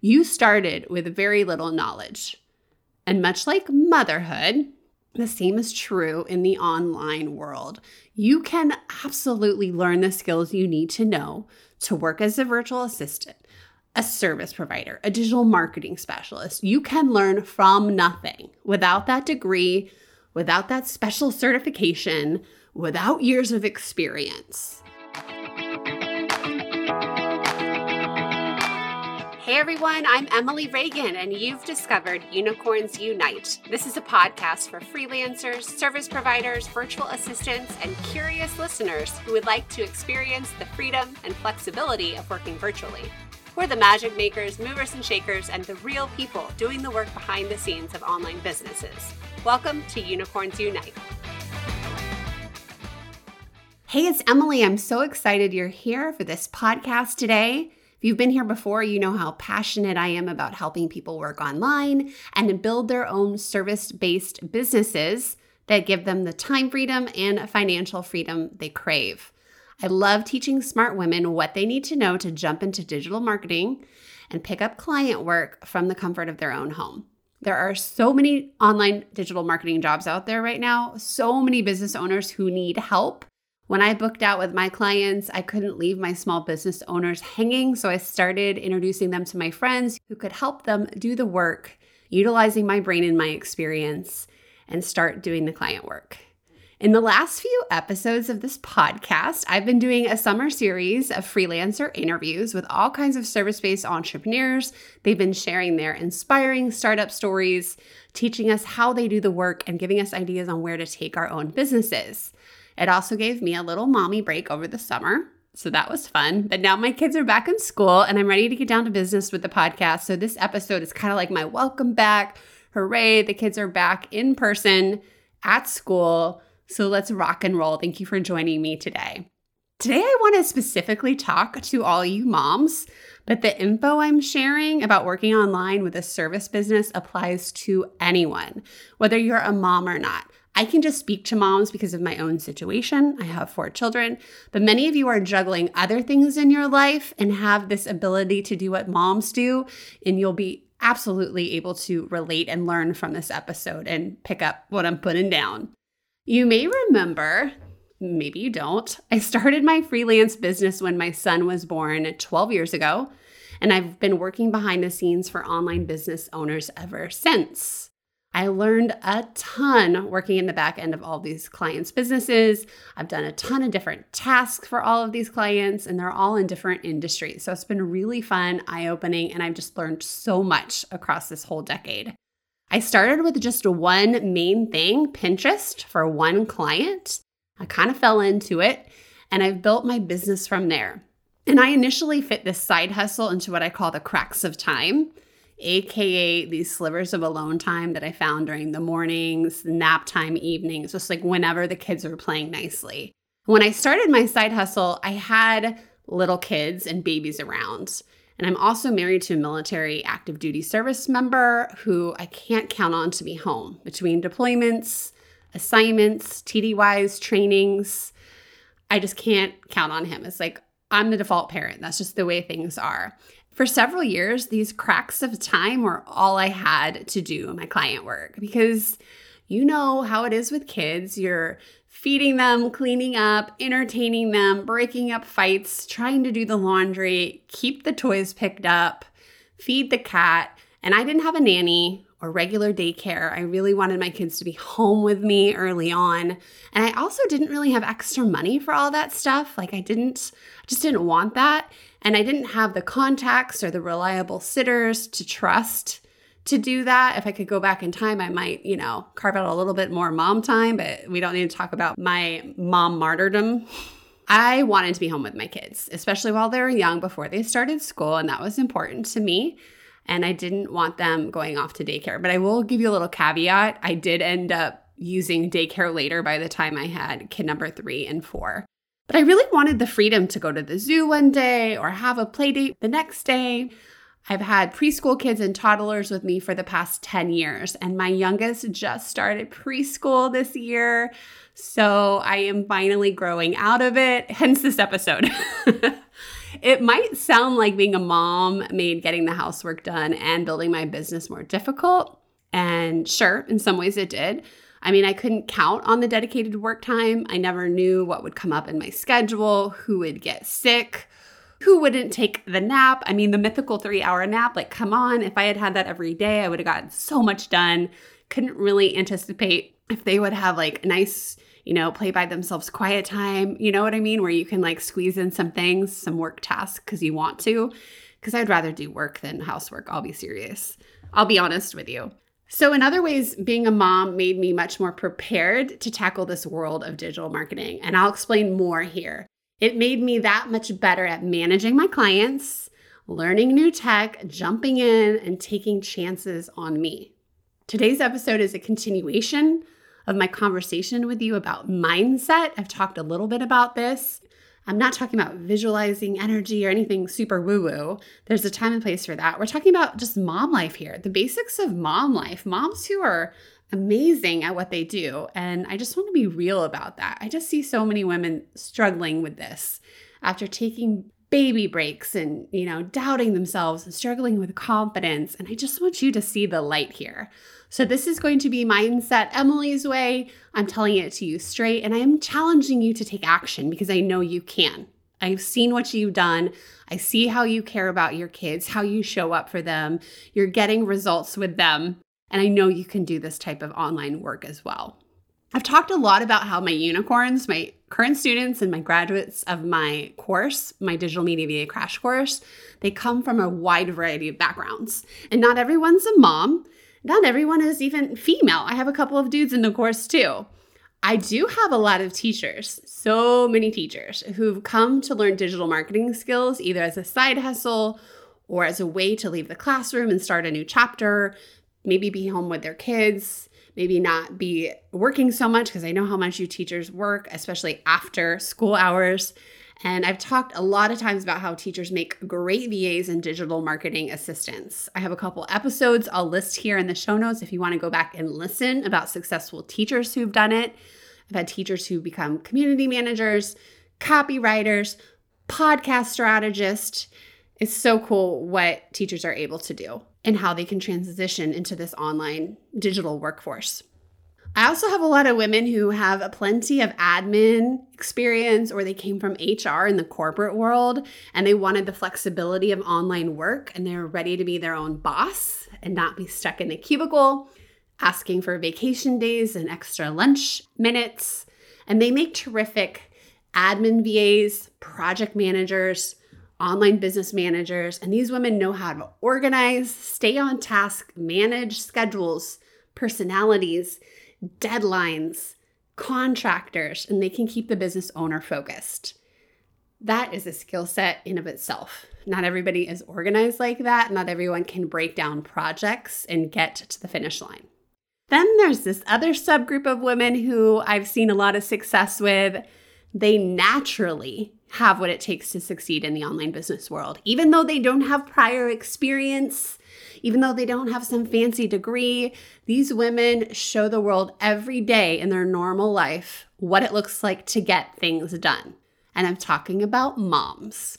You started with very little knowledge. And much like motherhood, the same is true in the online world. You can absolutely learn the skills you need to know to work as a virtual assistant, a service provider, a digital marketing specialist. You can learn from nothing without that degree, without that special certification, without years of experience. Hey everyone, I'm Emily Reagan, and you've discovered Unicorns Unite. This is a podcast for freelancers, service providers, virtual assistants, and curious listeners who would like to experience the freedom and flexibility of working virtually. We're the magic makers, movers and shakers, and the real people doing the work behind the scenes of online businesses. Welcome to Unicorns Unite. Hey, it's Emily. I'm so excited you're here for this podcast today. If you've been here before, you know how passionate I am about helping people work online and build their own service based businesses that give them the time freedom and financial freedom they crave. I love teaching smart women what they need to know to jump into digital marketing and pick up client work from the comfort of their own home. There are so many online digital marketing jobs out there right now, so many business owners who need help when I booked out with my clients, I couldn't leave my small business owners hanging, so I started introducing them to my friends who could help them do the work, utilizing my brain and my experience, and start doing the client work. In the last few episodes of this podcast, I've been doing a summer series of freelancer interviews with all kinds of service based entrepreneurs. They've been sharing their inspiring startup stories, teaching us how they do the work, and giving us ideas on where to take our own businesses. It also gave me a little mommy break over the summer. So that was fun. But now my kids are back in school and I'm ready to get down to business with the podcast. So this episode is kind of like my welcome back. Hooray, the kids are back in person at school. So let's rock and roll. Thank you for joining me today. Today, I want to specifically talk to all you moms, but the info I'm sharing about working online with a service business applies to anyone, whether you're a mom or not. I can just speak to moms because of my own situation. I have four children, but many of you are juggling other things in your life and have this ability to do what moms do, and you'll be absolutely able to relate and learn from this episode and pick up what I'm putting down. You may remember, maybe you don't, I started my freelance business when my son was born 12 years ago, and I've been working behind the scenes for online business owners ever since. I learned a ton working in the back end of all these clients' businesses. I've done a ton of different tasks for all of these clients, and they're all in different industries. So it's been really fun, eye opening, and I've just learned so much across this whole decade. I started with just one main thing Pinterest for one client. I kind of fell into it, and I've built my business from there. And I initially fit this side hustle into what I call the cracks of time aka these slivers of alone time that I found during the mornings, nap time, evenings, just like whenever the kids were playing nicely. When I started my side hustle, I had little kids and babies around. And I'm also married to a military active duty service member who I can't count on to be home between deployments, assignments, TDYs, trainings. I just can't count on him. It's like I'm the default parent. That's just the way things are. For several years, these cracks of time were all I had to do my client work because you know how it is with kids. You're feeding them, cleaning up, entertaining them, breaking up fights, trying to do the laundry, keep the toys picked up, feed the cat. And I didn't have a nanny or regular daycare. I really wanted my kids to be home with me early on. And I also didn't really have extra money for all that stuff. Like I didn't just didn't want that. And I didn't have the contacts or the reliable sitters to trust to do that. If I could go back in time, I might, you know, carve out a little bit more mom time, but we don't need to talk about my mom martyrdom. I wanted to be home with my kids, especially while they were young before they started school, and that was important to me. And I didn't want them going off to daycare. But I will give you a little caveat. I did end up using daycare later by the time I had kid number three and four. But I really wanted the freedom to go to the zoo one day or have a play date the next day. I've had preschool kids and toddlers with me for the past 10 years, and my youngest just started preschool this year. So I am finally growing out of it, hence this episode. it might sound like being a mom made getting the housework done and building my business more difficult. And sure, in some ways it did. I mean, I couldn't count on the dedicated work time. I never knew what would come up in my schedule, who would get sick, who wouldn't take the nap. I mean, the mythical three hour nap, like, come on, if I had had that every day, I would have gotten so much done. Couldn't really anticipate if they would have like nice, you know, play by themselves quiet time. You know what I mean? Where you can like squeeze in some things, some work tasks because you want to. Because I'd rather do work than housework. I'll be serious. I'll be honest with you. So, in other ways, being a mom made me much more prepared to tackle this world of digital marketing. And I'll explain more here. It made me that much better at managing my clients, learning new tech, jumping in, and taking chances on me. Today's episode is a continuation of my conversation with you about mindset. I've talked a little bit about this I'm not talking about visualizing energy or anything super woo woo. There's a time and place for that. We're talking about just mom life here, the basics of mom life, moms who are amazing at what they do. And I just want to be real about that. I just see so many women struggling with this after taking baby breaks and, you know, doubting themselves and struggling with confidence. And I just want you to see the light here. So, this is going to be Mindset Emily's Way. I'm telling it to you straight, and I am challenging you to take action because I know you can. I've seen what you've done. I see how you care about your kids, how you show up for them. You're getting results with them. And I know you can do this type of online work as well. I've talked a lot about how my unicorns, my current students and my graduates of my course, my digital media VA crash course, they come from a wide variety of backgrounds. And not everyone's a mom, not everyone is even female. I have a couple of dudes in the course too. I do have a lot of teachers, so many teachers who've come to learn digital marketing skills either as a side hustle or as a way to leave the classroom and start a new chapter, maybe be home with their kids, maybe not be working so much because I know how much you teachers work, especially after school hours. And I've talked a lot of times about how teachers make great VAs and digital marketing assistants. I have a couple episodes I'll list here in the show notes if you want to go back and listen about successful teachers who've done it. I've had teachers who become community managers, copywriters, podcast strategists. It's so cool what teachers are able to do and how they can transition into this online digital workforce. I also have a lot of women who have plenty of admin experience or they came from HR in the corporate world and they wanted the flexibility of online work and they're ready to be their own boss and not be stuck in a cubicle asking for vacation days and extra lunch minutes. And they make terrific admin VAs, project managers, online business managers, and these women know how to organize, stay on task, manage schedules, personalities, deadlines, contractors, and they can keep the business owner focused. That is a skill set in of itself. Not everybody is organized like that. Not everyone can break down projects and get to the finish line. Then there's this other subgroup of women who I've seen a lot of success with. They naturally have what it takes to succeed in the online business world. Even though they don't have prior experience, even though they don't have some fancy degree, these women show the world every day in their normal life what it looks like to get things done. And I'm talking about moms.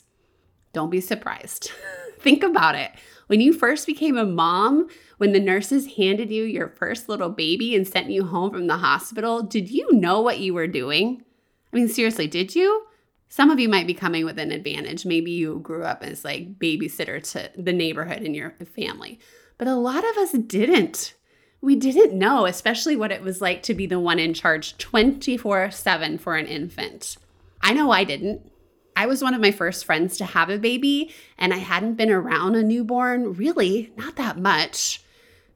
Don't be surprised. Think about it. When you first became a mom, when the nurses handed you your first little baby and sent you home from the hospital, did you know what you were doing? I mean, seriously, did you? some of you might be coming with an advantage. Maybe you grew up as like babysitter to the neighborhood in your family, but a lot of us didn't. We didn't know, especially what it was like to be the one in charge 24 7 for an infant. I know I didn't. I was one of my first friends to have a baby, and I hadn't been around a newborn really, not that much.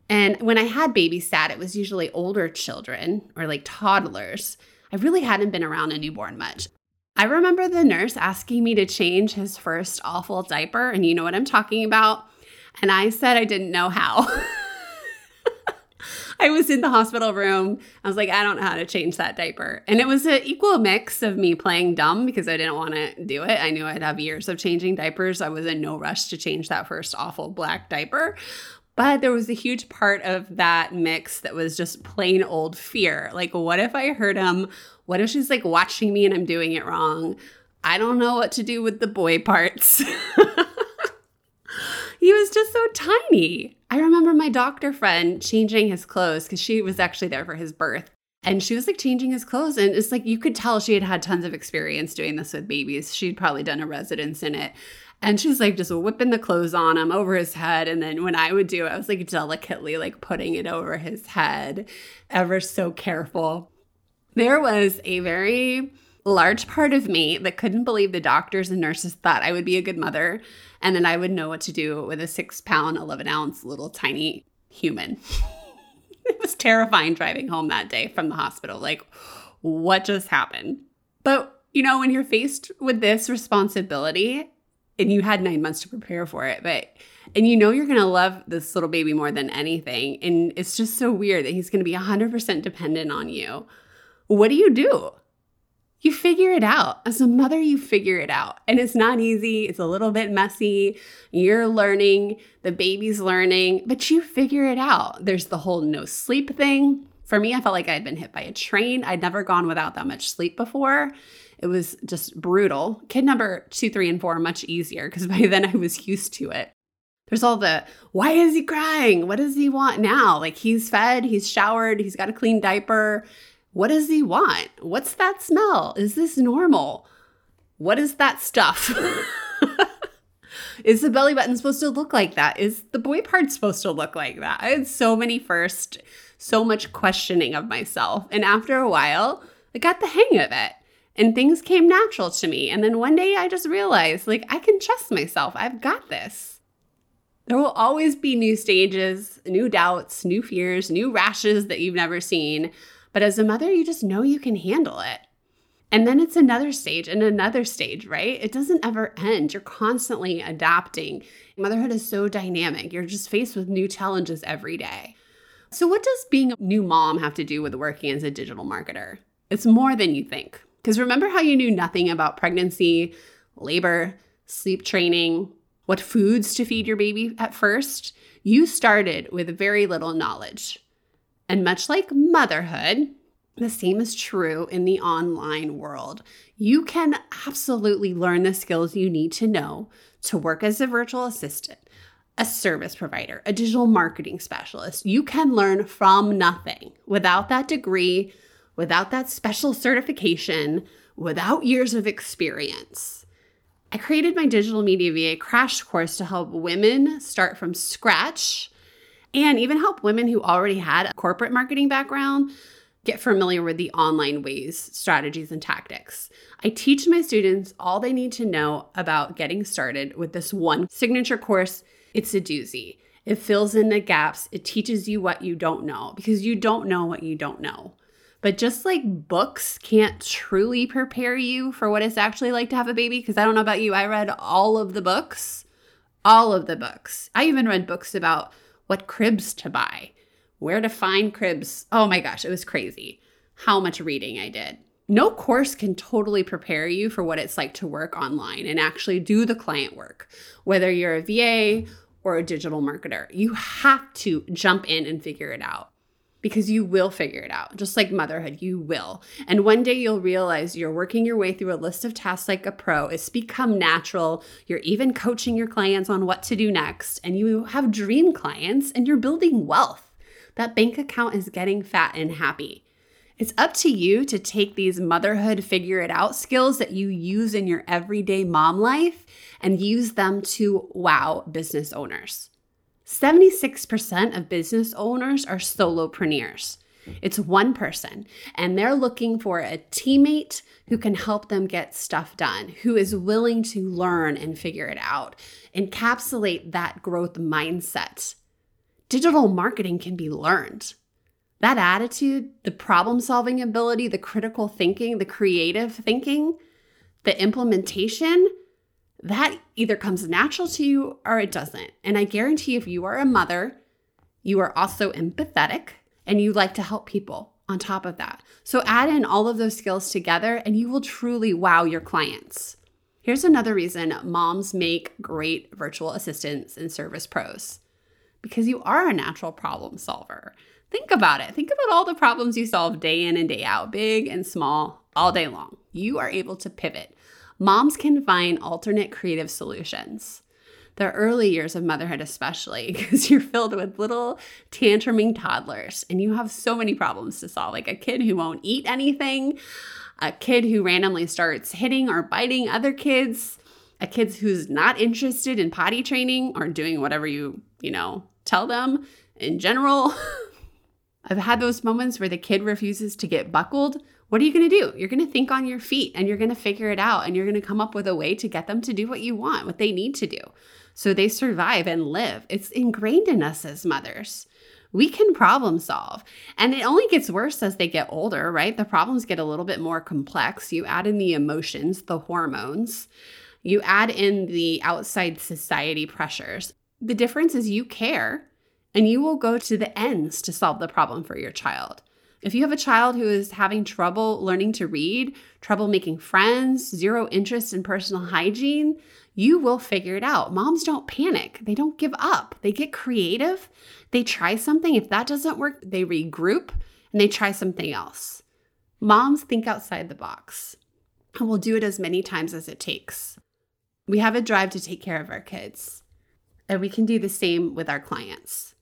And when I had babysat, it was usually older children or like toddlers. I really hadn't been around a newborn much. I remember the nurse asking me to change his first awful diaper, and you know what I'm talking about. And I said I didn't know how. I was in the hospital room. I was like, I don't know how to change that diaper. And it was an equal mix of me playing dumb because I didn't want to do it. I knew I'd have years of changing diapers. I was in no rush to change that first awful black diaper. But there was a huge part of that mix that was just plain old fear. Like, what if I hurt him? What if she's like watching me and I'm doing it wrong? I don't know what to do with the boy parts. he was just so tiny. I remember my doctor friend changing his clothes because she was actually there for his birth. And she was like changing his clothes. And it's like you could tell she had had tons of experience doing this with babies. She'd probably done a residence in it. And she's like just whipping the clothes on him over his head. And then when I would do it, I was like delicately like putting it over his head, ever so careful. There was a very large part of me that couldn't believe the doctors and nurses thought I would be a good mother and that I would know what to do with a six pound, 11 ounce little tiny human. it was terrifying driving home that day from the hospital. Like, what just happened? But, you know, when you're faced with this responsibility and you had nine months to prepare for it, but and you know you're to love this little baby more than anything. And it's just so weird that he's to be 100% dependent on you. What do you do? you figure it out. As a mother, you figure it out. And it's not easy, it's a little bit messy. You're learning, the baby's learning, but you figure it out. There's the whole no sleep thing. For me, I felt like I had been hit by a train. I'd never gone without that much sleep before. It was just brutal. Kid number two, three, and four, much easier because by then I was used to it. There's all the why is he crying? What does he want now? Like he's fed, he's showered, he's got a clean diaper. What does he want? What's that smell? Is this normal? What is that stuff? is the belly button supposed to look like that? Is the boy part supposed to look like that? I had so many first, so much questioning of myself. And after a while, I got the hang of it and things came natural to me. And then one day I just realized like, I can trust myself. I've got this. There will always be new stages, new doubts, new fears, new rashes that you've never seen. But as a mother, you just know you can handle it. And then it's another stage and another stage, right? It doesn't ever end. You're constantly adapting. Motherhood is so dynamic. You're just faced with new challenges every day. So, what does being a new mom have to do with working as a digital marketer? It's more than you think. Because remember how you knew nothing about pregnancy, labor, sleep training, what foods to feed your baby at first? You started with very little knowledge. And much like motherhood, the same is true in the online world. You can absolutely learn the skills you need to know to work as a virtual assistant, a service provider, a digital marketing specialist. You can learn from nothing without that degree, without that special certification, without years of experience. I created my digital media VA crash course to help women start from scratch and even help women who already had a corporate marketing background get familiar with the online ways, strategies, and tactics. I teach my students all they need to know about getting started with this one signature course. It's a doozy. It fills in the gaps, it teaches you what you don't know because you don't know what you don't know. But just like books can't truly prepare you for what it's actually like to have a baby, because I don't know about you, I read all of the books, all of the books. I even read books about what cribs to buy, where to find cribs. Oh my gosh, it was crazy how much reading I did. No course can totally prepare you for what it's like to work online and actually do the client work, whether you're a VA or a digital marketer. You have to jump in and figure it out because you will figure it out. Just like motherhood, you will. And one day you'll realize you're working your way through a list of tasks like a pro. It's become natural. You're even coaching your clients on what to do next, and you have dream clients and you're building wealth. That bank account is getting fat and happy. It's up to you to take these motherhood figure it out skills that you use in your everyday mom life and use them to wow business owners. 76% of business owners are solopreneurs. It's one person, and they're looking for a teammate who can help them get stuff done, who is willing to learn and figure it out, encapsulate that growth mindset. Digital marketing can be learned. That attitude, the problem solving ability, the critical thinking, the creative thinking, the implementation, that either comes natural to you or it doesn't. And I guarantee if you are a mother, you are also empathetic and you like to help people on top of that. So add in all of those skills together and you will truly wow your clients. Here's another reason moms make great virtual assistants and service pros because you are a natural problem solver. Think about it. Think about all the problems you solve day in and day out, big and small, all day long. You are able to pivot moms can find alternate creative solutions. The early years of motherhood, especially, because you're filled with little tantruming toddlers and you have so many problems to solve, like a kid who won't eat anything, a kid who randomly starts hitting or biting other kids, a kid who's not interested in potty training or doing whatever you, you know, tell them in general. I've had those moments where the kid refuses to get buckled. What are you going to do? You're going to think on your feet and you're going to figure it out and you're going to come up with a way to get them to do what you want, what they need to do. So they survive and live. It's ingrained in us as mothers. We can problem solve. And it only gets worse as they get older, right? The problems get a little bit more complex. You add in the emotions, the hormones, you add in the outside society pressures. The difference is you care and you will go to the ends to solve the problem for your child. If you have a child who is having trouble learning to read, trouble making friends, zero interest in personal hygiene, you will figure it out. Moms don't panic, they don't give up. They get creative, they try something. If that doesn't work, they regroup and they try something else. Moms think outside the box and will do it as many times as it takes. We have a drive to take care of our kids, and we can do the same with our clients.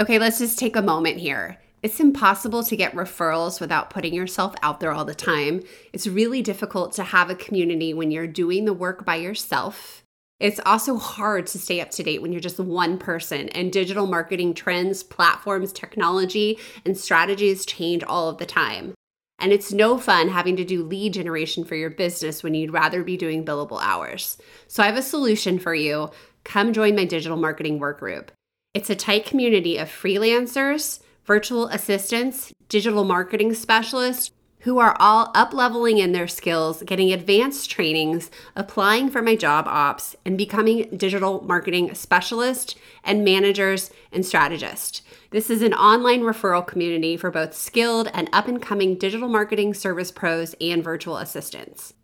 Okay, let's just take a moment here. It's impossible to get referrals without putting yourself out there all the time. It's really difficult to have a community when you're doing the work by yourself. It's also hard to stay up to date when you're just one person, and digital marketing trends, platforms, technology, and strategies change all of the time. And it's no fun having to do lead generation for your business when you'd rather be doing billable hours. So I have a solution for you. Come join my digital marketing work group. It's a tight community of freelancers, virtual assistants, digital marketing specialists who are all up leveling in their skills, getting advanced trainings, applying for my job ops, and becoming digital marketing specialists and managers and strategists. This is an online referral community for both skilled and up and coming digital marketing service pros and virtual assistants.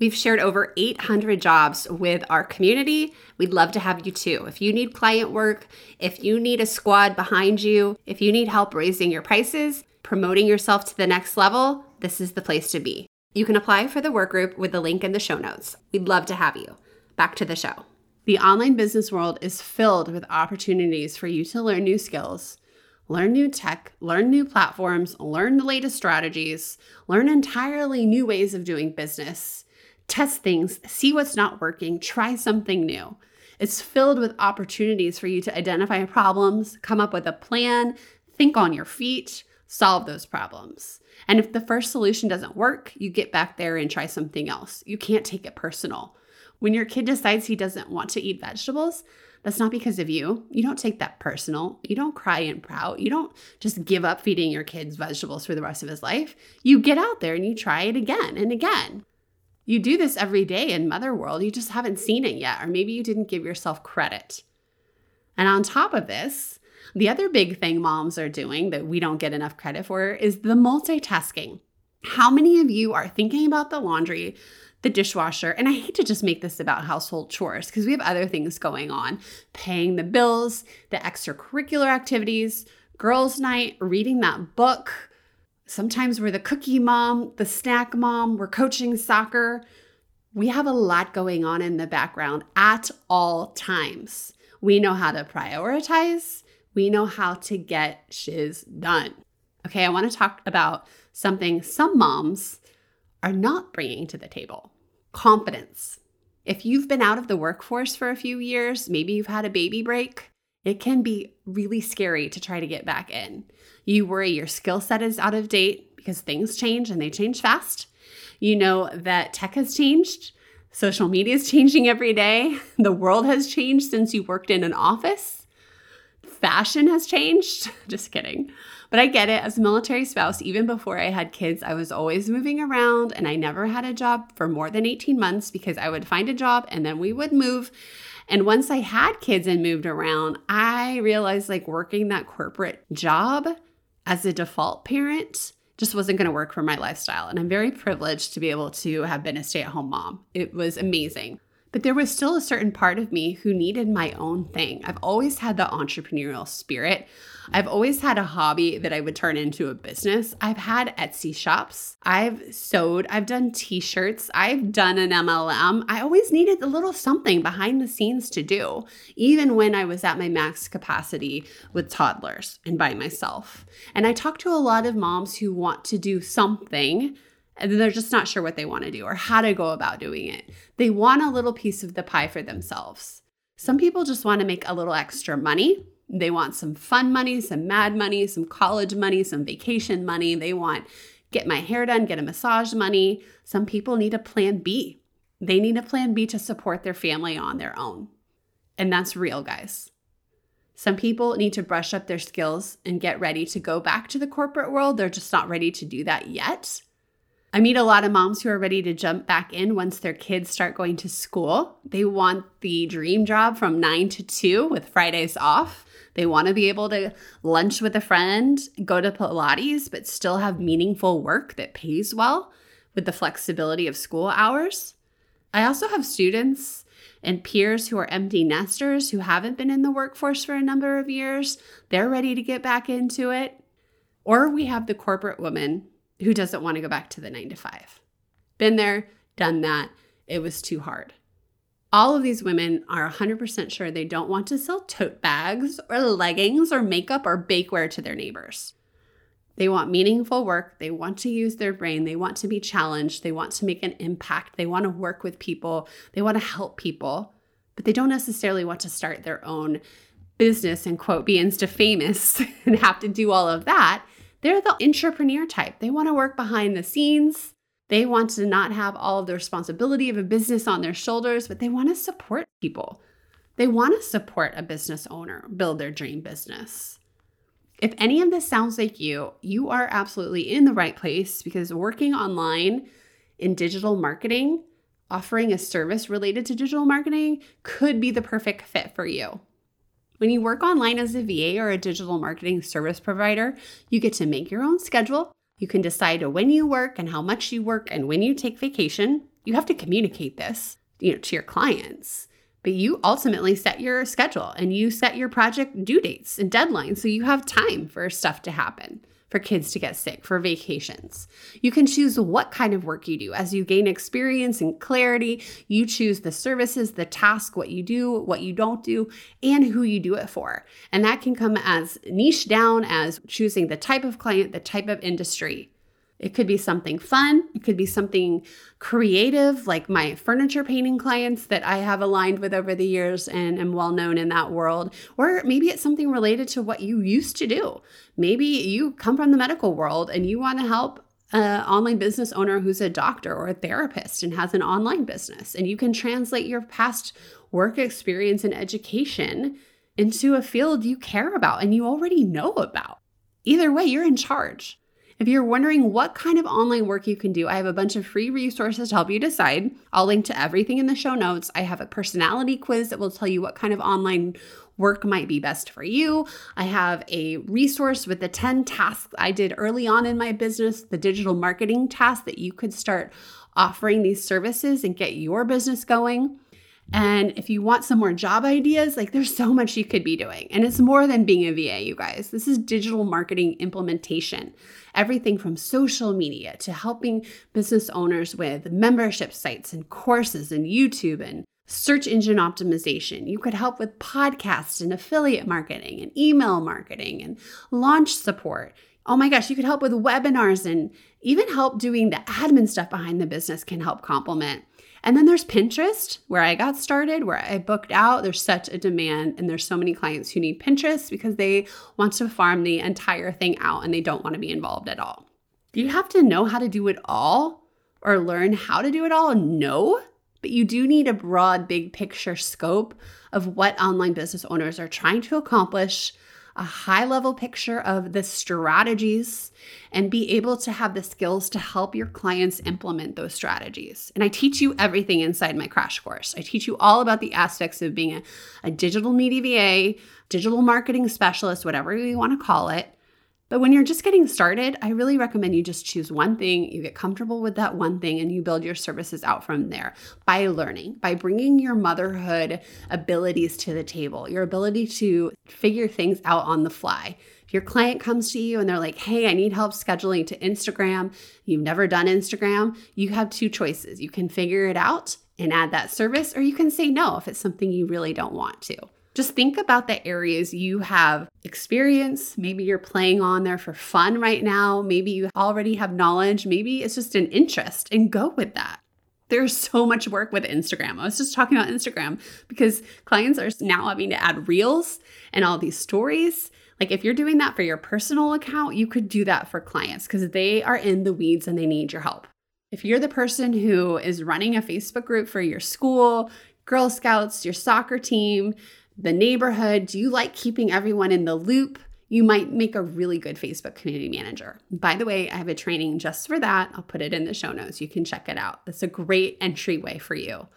We've shared over 800 jobs with our community. We'd love to have you too. If you need client work, if you need a squad behind you, if you need help raising your prices, promoting yourself to the next level, this is the place to be. You can apply for the work group with the link in the show notes. We'd love to have you. Back to the show. The online business world is filled with opportunities for you to learn new skills, learn new tech, learn new platforms, learn the latest strategies, learn entirely new ways of doing business test things, see what's not working, try something new. It's filled with opportunities for you to identify problems, come up with a plan, think on your feet, solve those problems. And if the first solution doesn't work, you get back there and try something else. You can't take it personal. When your kid decides he doesn't want to eat vegetables, that's not because of you. You don't take that personal. You don't cry and pout. You don't just give up feeding your kids vegetables for the rest of his life. You get out there and you try it again and again. You do this every day in Mother World. You just haven't seen it yet, or maybe you didn't give yourself credit. And on top of this, the other big thing moms are doing that we don't get enough credit for is the multitasking. How many of you are thinking about the laundry, the dishwasher, and I hate to just make this about household chores because we have other things going on paying the bills, the extracurricular activities, girls' night, reading that book, Sometimes we're the cookie mom, the snack mom, we're coaching soccer. We have a lot going on in the background at all times. We know how to prioritize, we know how to get shiz done. Okay, I want to talk about something some moms are not bringing to the table confidence. If you've been out of the workforce for a few years, maybe you've had a baby break, it can be really scary to try to get back in. You worry your skill set is out of date because things change and they change fast. You know that tech has changed. Social media is changing every day. The world has changed since you worked in an office. Fashion has changed. Just kidding. But I get it. As a military spouse, even before I had kids, I was always moving around and I never had a job for more than 18 months because I would find a job and then we would move. And once I had kids and moved around, I realized like working that corporate job as a default parent just wasn't going to work for my lifestyle. And I'm very privileged to be able to have been a stay at home mom. It was amazing. But there was still a certain part of me who needed my own thing. I've always had the entrepreneurial spirit. I've always had a hobby that I would turn into a business. I've had Etsy shops. I've sewed. I've done t shirts. I've done an MLM. I always needed a little something behind the scenes to do, even when I was at my max capacity with toddlers and by myself. And I talk to a lot of moms who want to do something and they're just not sure what they want to do or how to go about doing it. They want a little piece of the pie for themselves. Some people just want to make a little extra money they want some fun money, some mad money, some college money, some vacation money. They want get my hair done, get a massage money. Some people need a plan B. They need a plan B to support their family on their own. And that's real, guys. Some people need to brush up their skills and get ready to go back to the corporate world. They're just not ready to do that yet. I meet a lot of moms who are ready to jump back in once their kids start going to school. They want the dream job from nine to two with Fridays off. They want to be able to lunch with a friend, go to Pilates, but still have meaningful work that pays well with the flexibility of school hours. I also have students and peers who are empty nesters who haven't been in the workforce for a number of years. They're ready to get back into it. Or we have the corporate woman who doesn't want to go back to the nine to five. Been there, done that. It was too hard. All of these women are 100% sure they don't want to sell tote bags or leggings or makeup or bakeware to their neighbors. They want meaningful work. They want to use their brain. They want to be challenged. They want to make an impact. They want to work with people. They want to help people, but they don't necessarily want to start their own business and quote, be insta famous and have to do all of that. They're the entrepreneur type. They want to work behind the scenes. They want to not have all of the responsibility of a business on their shoulders, but they want to support people. They want to support a business owner, build their dream business. If any of this sounds like you, you are absolutely in the right place because working online in digital marketing, offering a service related to digital marketing could be the perfect fit for you. When you work online as a VA or a digital marketing service provider, you get to make your own schedule. You can decide when you work and how much you work and when you take vacation. You have to communicate this, you know, to your clients. But you ultimately set your schedule and you set your project due dates and deadlines so you have time for stuff to happen for kids to get sick, for vacations. You can choose what kind of work you do. As you gain experience and clarity, you choose the services, the task, what you do, what you don't do, and who you do it for. And that can come as niche down as choosing the type of client, the type of industry. It could be something fun. It could be something creative, like my furniture painting clients that I have aligned with over the years and am well known in that world. Or maybe it's something related to what you used to do. Maybe you come from the medical world and you want to help an online business owner who's a doctor or a therapist and has an online business. And you can translate your past work experience and education into a field you care about and you already know about. Either way, you're in charge. If you're wondering what kind of online work you can do, I have a bunch of free resources to help you decide. I'll link to everything in the show notes. I have a personality quiz that will tell you what kind of online work might be best for you. I have a resource with the 10 tasks I did early on in my business, the digital marketing task that you could start offering these services and get your business going. And if you want some more job ideas, like there's so much you could be doing. And it's more than being a VA, you guys. This is digital marketing implementation. Everything from social media to helping business owners with membership sites and courses and YouTube and search engine optimization. You could help with podcasts and affiliate marketing and email marketing and launch support. Oh my gosh, you could help with webinars and even help doing the admin stuff behind the business can help complement and then there's Pinterest, where I got started, where I booked out. There's such a demand, and there's so many clients who need Pinterest because they want to farm the entire thing out and they don't want to be involved at all. Do you have to know how to do it all or learn how to do it all? No, but you do need a broad, big picture scope of what online business owners are trying to accomplish a high level picture of the strategies and be able to have the skills to help your clients implement those strategies. And I teach you everything inside my crash course. I teach you all about the aspects of being a, a digital media VA, digital marketing specialist, whatever you want to call it. But when you're just getting started, I really recommend you just choose one thing, you get comfortable with that one thing, and you build your services out from there by learning, by bringing your motherhood abilities to the table, your ability to figure things out on the fly. If your client comes to you and they're like, hey, I need help scheduling to Instagram, you've never done Instagram, you have two choices. You can figure it out and add that service, or you can say no if it's something you really don't want to. Just think about the areas you have experience. Maybe you're playing on there for fun right now. Maybe you already have knowledge. Maybe it's just an interest and go with that. There's so much work with Instagram. I was just talking about Instagram because clients are now having to add reels and all these stories. Like if you're doing that for your personal account, you could do that for clients because they are in the weeds and they need your help. If you're the person who is running a Facebook group for your school, Girl Scouts, your soccer team, the neighborhood? Do you like keeping everyone in the loop? You might make a really good Facebook community manager. By the way, I have a training just for that. I'll put it in the show notes. You can check it out. That's a great entryway for you.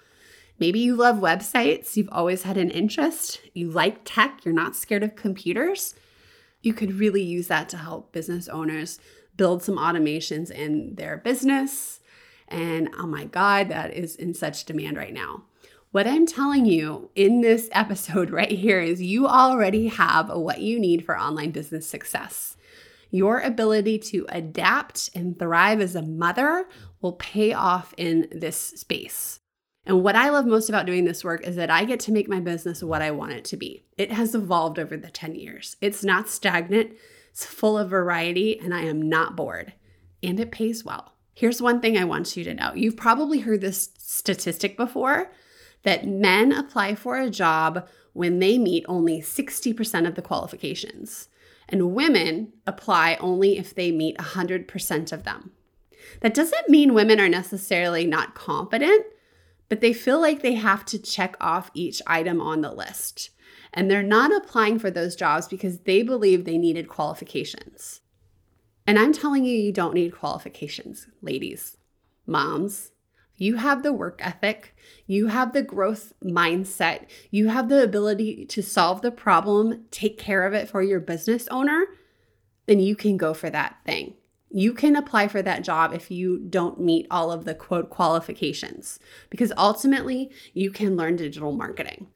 Maybe you love websites, you've always had an interest, you like tech, you're not scared of computers. You could really use that to help business owners build some automations in their business. And oh my God, that is in such demand right now. What I'm telling you in this episode right here is you already have what you need for online business success. Your ability to adapt and thrive as a mother will pay off in this space. And what I love most about doing this work is that I get to make my business what I want it to be. It has evolved over the 10 years. It's not stagnant, it's full of variety, and I am not bored. And it pays well. Here's one thing I want you to know you've probably heard this statistic before that men apply for a job when they meet only 60% of the qualifications, and women apply only if they meet 100% of them. That doesn't mean women are necessarily not competent, but they feel like they have to check off each item on the list. And they're not applying for those jobs because they believe they needed qualifications. And I'm telling you, you don't need qualifications, ladies, moms, you have the work ethic, you have the growth mindset, you have the ability to solve the problem, take care of it for your business owner, then you can go for that thing. You can apply for that job if you don't meet all of the quote qualifications, because ultimately you can learn digital marketing.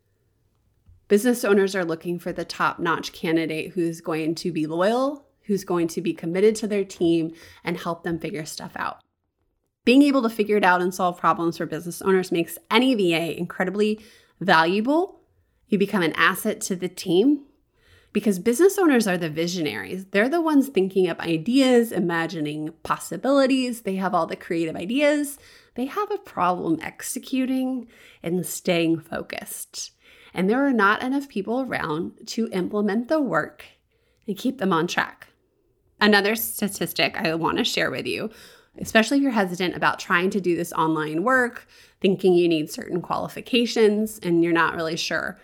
Business owners are looking for the top notch candidate who's going to be loyal, who's going to be committed to their team, and help them figure stuff out. Being able to figure it out and solve problems for business owners makes any VA incredibly valuable. You become an asset to the team because business owners are the visionaries. They're the ones thinking up ideas, imagining possibilities. They have all the creative ideas. They have a problem executing and staying focused. And there are not enough people around to implement the work and keep them on track. Another statistic I want to share with you especially if you're hesitant about trying to do this online work, thinking you need certain qualifications and you're not really sure.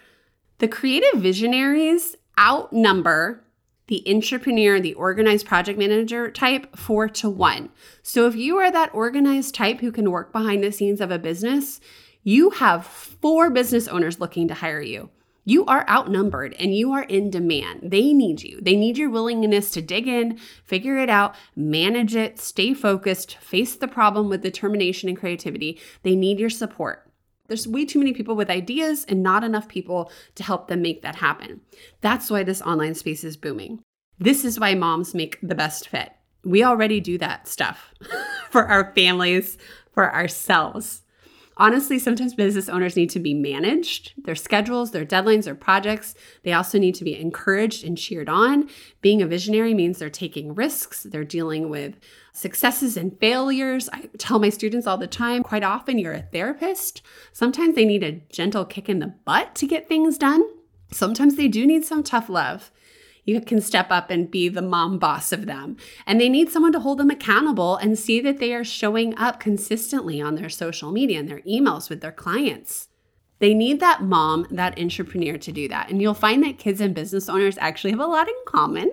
The creative visionaries outnumber the entrepreneur, the organized project manager type, four to one. So if you are that organized type who can work behind the scenes of a business, you have four business owners looking to hire you. You are outnumbered and you are in demand. They need you. They need your willingness to dig in, figure it out, manage it, stay focused, face the problem with determination and creativity. They need your support. There's way too many people with ideas and not enough people to help them make that happen. That's why this online space is booming. This is why moms make the best fit. We already do that stuff for our families, for ourselves. Honestly, sometimes business owners need to be managed, their schedules, their deadlines, their projects. They also need to be encouraged and cheered on. Being a visionary means they're taking risks, they're dealing with successes and failures. I tell my students all the time quite often, you're a therapist. Sometimes they need a gentle kick in the butt to get things done. Sometimes they do need some tough love you can step up and be the mom boss of them. And they need someone to hold them accountable and see that they are showing up consistently on their social media and their emails with their clients. They need that mom, that entrepreneur to do that. And you'll find that kids and business owners actually have a lot in common.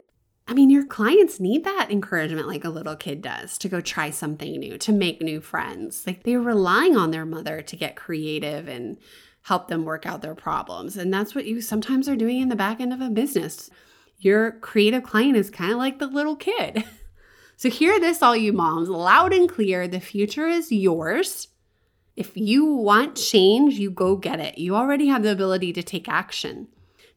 I mean, your clients need that encouragement like a little kid does to go try something new, to make new friends. Like they're relying on their mother to get creative and help them work out their problems. And that's what you sometimes are doing in the back end of a business. Your creative client is kind of like the little kid. So, hear this, all you moms, loud and clear the future is yours. If you want change, you go get it. You already have the ability to take action.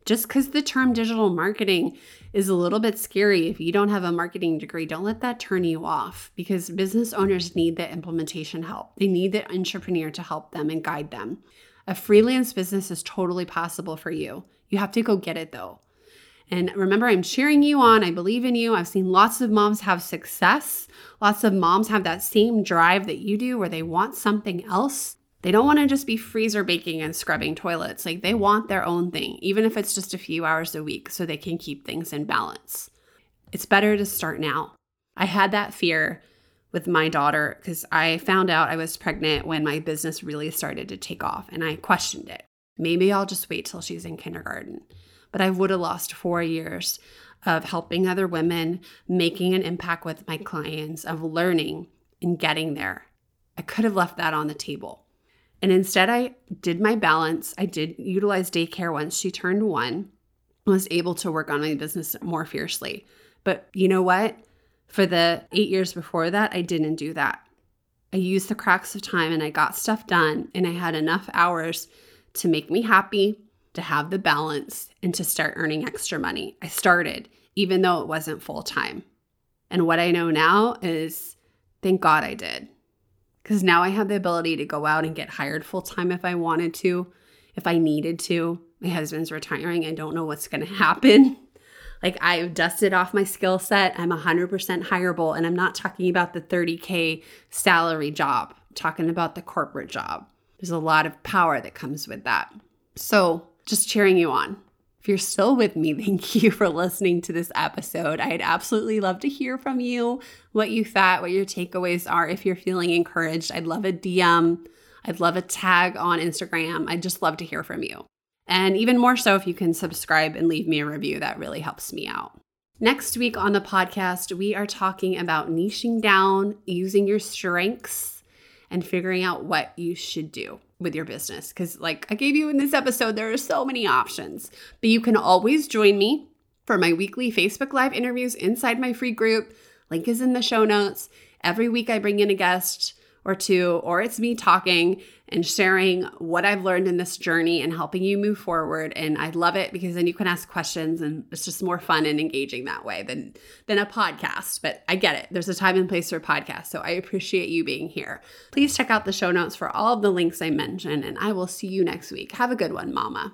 Just because the term digital marketing is a little bit scary, if you don't have a marketing degree, don't let that turn you off because business owners need the implementation help. They need the entrepreneur to help them and guide them. A freelance business is totally possible for you. You have to go get it though. And remember, I'm cheering you on. I believe in you. I've seen lots of moms have success. Lots of moms have that same drive that you do where they want something else. They don't want to just be freezer baking and scrubbing toilets. Like they want their own thing, even if it's just a few hours a week, so they can keep things in balance. It's better to start now. I had that fear with my daughter because I found out I was pregnant when my business really started to take off and I questioned it. Maybe I'll just wait till she's in kindergarten but I would have lost four years of helping other women, making an impact with my clients, of learning and getting there. I could have left that on the table. And instead, I did my balance. I did utilize daycare once she turned one, was able to work on my business more fiercely. But you know what? For the eight years before that, I didn't do that. I used the cracks of time and I got stuff done, and I had enough hours to make me happy to have the balance and to start earning extra money. I started, even though it wasn't full time. And what I know now is thank God I did. Because now I have the ability to go out and get hired full time if I wanted to, if I needed to. My husband's retiring. I don't know what's going to happen. Like I've dusted off my skill set. I'm 100% hireable. And I'm not talking about the 30K salary job, I'm talking about the corporate job. There's a lot of power that comes with that. So just cheering you on. If you're still with me, thank you for listening to this episode. I'd absolutely love to hear from you what you thought, what your takeaways are. If you're feeling encouraged, I'd love a DM. I'd love a tag on Instagram. I'd just love to hear from you. And even more so, if you can subscribe and leave me a review, that really helps me out. Next week on the podcast, we are talking about niching down, using your strengths, and figuring out what you should do with your business. Because, like I gave you in this episode, there are so many options. But you can always join me for my weekly Facebook Live interviews inside my free group. Link is in the show notes. Every week, I bring in a guest or two, or it's me talking and sharing what I've learned in this journey and helping you move forward. And I love it because then you can ask questions and it's just more fun and engaging that way than than a podcast. But I get it. There's a time and place for podcasts. So I appreciate you being here. Please check out the show notes for all of the links I mentioned, and I will see you next week. Have a good one, Mama.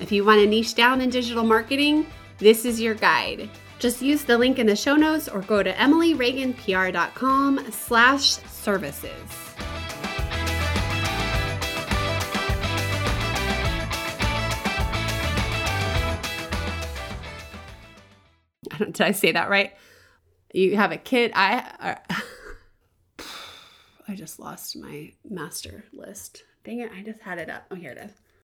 If you want to niche down in digital marketing, this is your guide. Just use the link in the show notes or go to emilyreaganpr.com slash services. did I say that right? You have a kid. I uh, I just lost my master list. Dang it, I just had it up. Oh, here it is.